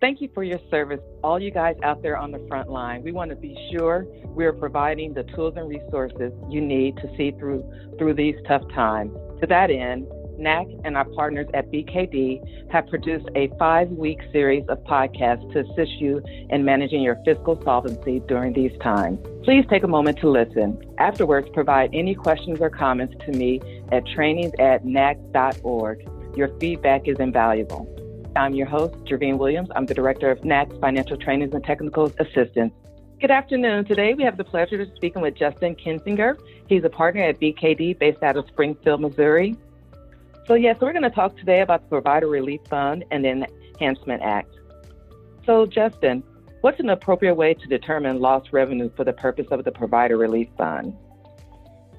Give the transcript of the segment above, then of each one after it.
Thank you for your service, all you guys out there on the front line. We want to be sure we are providing the tools and resources you need to see through through these tough times. To that end, NAC and our partners at BKD have produced a five-week series of podcasts to assist you in managing your fiscal solvency during these times. Please take a moment to listen. Afterwards, provide any questions or comments to me at trainings at nac.org. Your feedback is invaluable. I'm your host, Jervine Williams. I'm the Director of NAC's Financial Trainings and Technical Assistance. Good afternoon. Today we have the pleasure of speaking with Justin Kensinger. He's a partner at BKD based out of Springfield, Missouri. So, yes, we're going to talk today about the Provider Relief Fund and the Enhancement Act. So, Justin, what's an appropriate way to determine lost revenue for the purpose of the Provider Relief Fund?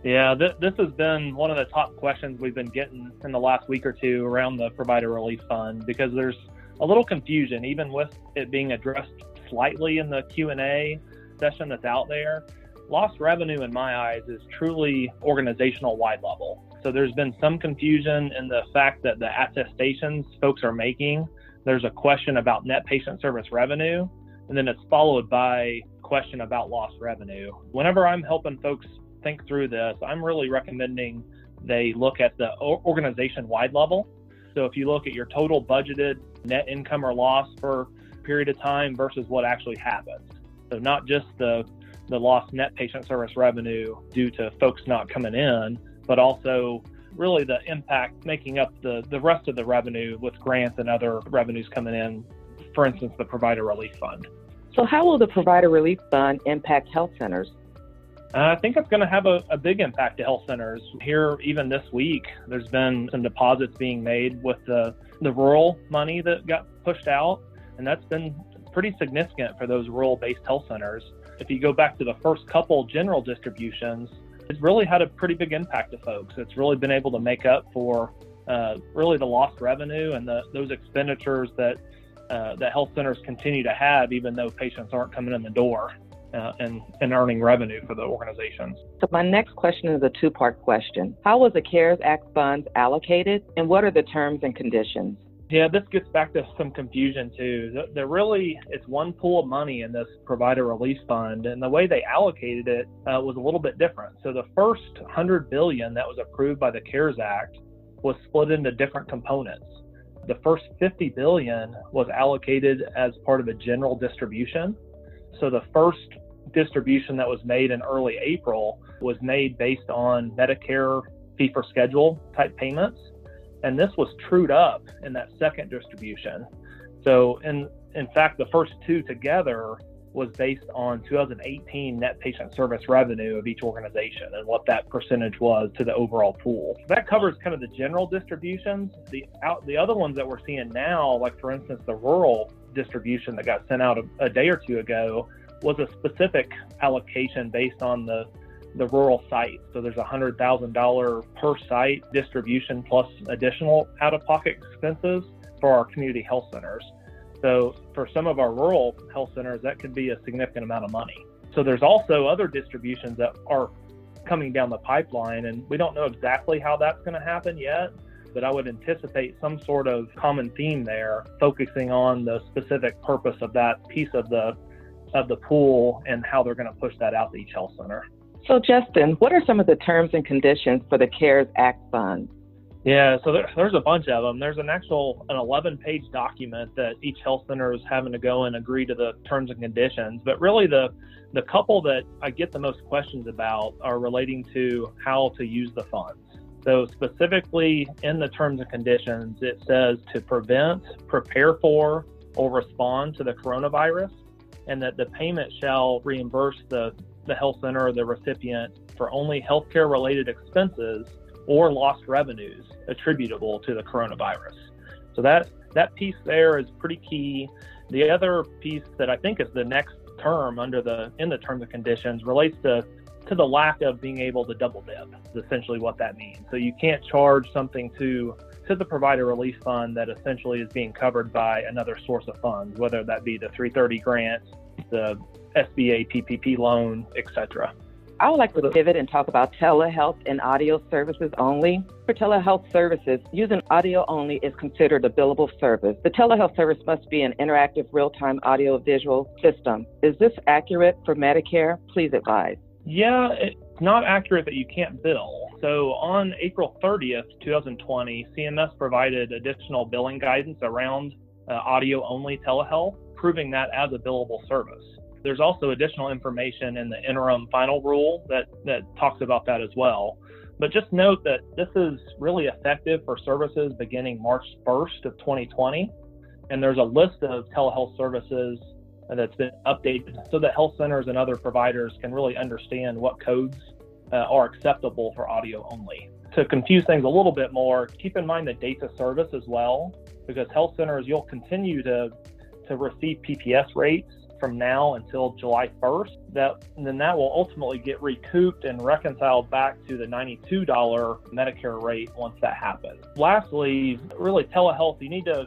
Yeah, th- this has been one of the top questions we've been getting in the last week or two around the Provider Relief Fund because there's a little confusion, even with it being addressed slightly in the Q&A session that's out there. Lost revenue, in my eyes, is truly organizational wide level. So there's been some confusion in the fact that the attestations folks are making. There's a question about net patient service revenue, and then it's followed by question about lost revenue. Whenever I'm helping folks think through this, I'm really recommending they look at the organization wide level. So if you look at your total budgeted net income or loss for a period of time versus what actually happens. So not just the the lost net patient service revenue due to folks not coming in, but also really the impact making up the, the rest of the revenue with grants and other revenues coming in, for instance, the Provider Relief Fund. So, how will the Provider Relief Fund impact health centers? I think it's going to have a, a, big impact to health centers. Here, even this week, there's been some deposits being made with the, the rural money that got pushed out, and that's been pretty significant for those rural based health centers. If you go back to the first couple general distributions, it's really had a pretty big impact to folks. It's really been able to make up for uh, really the lost revenue and the, those expenditures that uh, that health centers continue to have, even though patients aren't coming in the door uh, and, and earning revenue for the organizations. So, my next question is a two part question How was the CARES Act funds allocated, and what are the terms and conditions? Yeah, this gets back to some confusion too. There really, it's one pool of money in this provider relief fund, and the way they allocated it uh, was a little bit different. So the first 100 billion that was approved by the CARES Act was split into different components. The first 50 billion was allocated as part of a general distribution. So the first distribution that was made in early April was made based on Medicare fee for schedule type payments and this was trued up in that second distribution. So, in in fact, the first two together was based on 2018 net patient service revenue of each organization and what that percentage was to the overall pool. That covers kind of the general distributions. The out the other ones that we're seeing now, like for instance the rural distribution that got sent out a, a day or two ago, was a specific allocation based on the the rural site. So there's a hundred thousand dollar per site distribution plus additional out of pocket expenses for our community health centers. So for some of our rural health centers, that could be a significant amount of money. So there's also other distributions that are coming down the pipeline, and we don't know exactly how that's going to happen yet. But I would anticipate some sort of common theme there, focusing on the specific purpose of that piece of the of the pool and how they're going to push that out to each health center. So, Justin, what are some of the terms and conditions for the CARES Act funds? Yeah, so there, there's a bunch of them. There's an actual an 11-page document that each health center is having to go and agree to the terms and conditions. But really, the the couple that I get the most questions about are relating to how to use the funds. So specifically in the terms and conditions, it says to prevent, prepare for, or respond to the coronavirus, and that the payment shall reimburse the the health center or the recipient for only healthcare related expenses or lost revenues attributable to the coronavirus. So that that piece there is pretty key. The other piece that I think is the next term under the in the terms and conditions relates to to the lack of being able to double dip. Is essentially what that means. So you can't charge something to to the provider relief fund that essentially is being covered by another source of funds, whether that be the 330 grant, the SBA PPP loan, etc. I would like to pivot and talk about telehealth and audio services only. For telehealth services, using audio only is considered a billable service. The telehealth service must be an interactive real time audio visual system. Is this accurate for Medicare? Please advise. Yeah, it's not accurate that you can't bill. So on April 30th, 2020, CMS provided additional billing guidance around uh, audio only telehealth, proving that as a billable service. There's also additional information in the interim final rule that, that talks about that as well. But just note that this is really effective for services beginning March 1st of 2020. And there's a list of telehealth services that's been updated so that health centers and other providers can really understand what codes uh, are acceptable for audio only. To confuse things a little bit more, keep in mind the dates of service as well, because health centers, you'll continue to, to receive PPS rates from now until July 1st. That then that will ultimately get recouped and reconciled back to the $92 Medicare rate once that happens. Lastly, really telehealth, you need to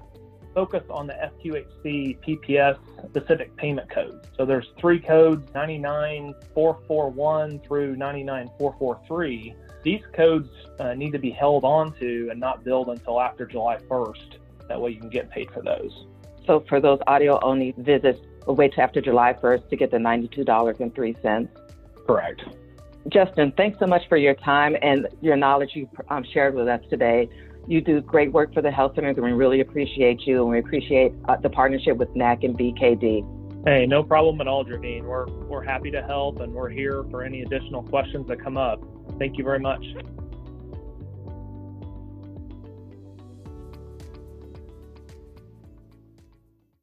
focus on the FQHC PPS specific payment codes. So there's three codes 99441 through 99443. These codes uh, need to be held onto and not billed until after July 1st. That way you can get paid for those. So for those audio only visits, we'll wait till after July 1st to get the $92.03. Correct. Justin, thanks so much for your time and your knowledge you um, shared with us today. You do great work for the health centers, and we really appreciate you, and we appreciate uh, the partnership with NAC and BKD. Hey, no problem at all, Javine. We're, we're happy to help, and we're here for any additional questions that come up. Thank you very much.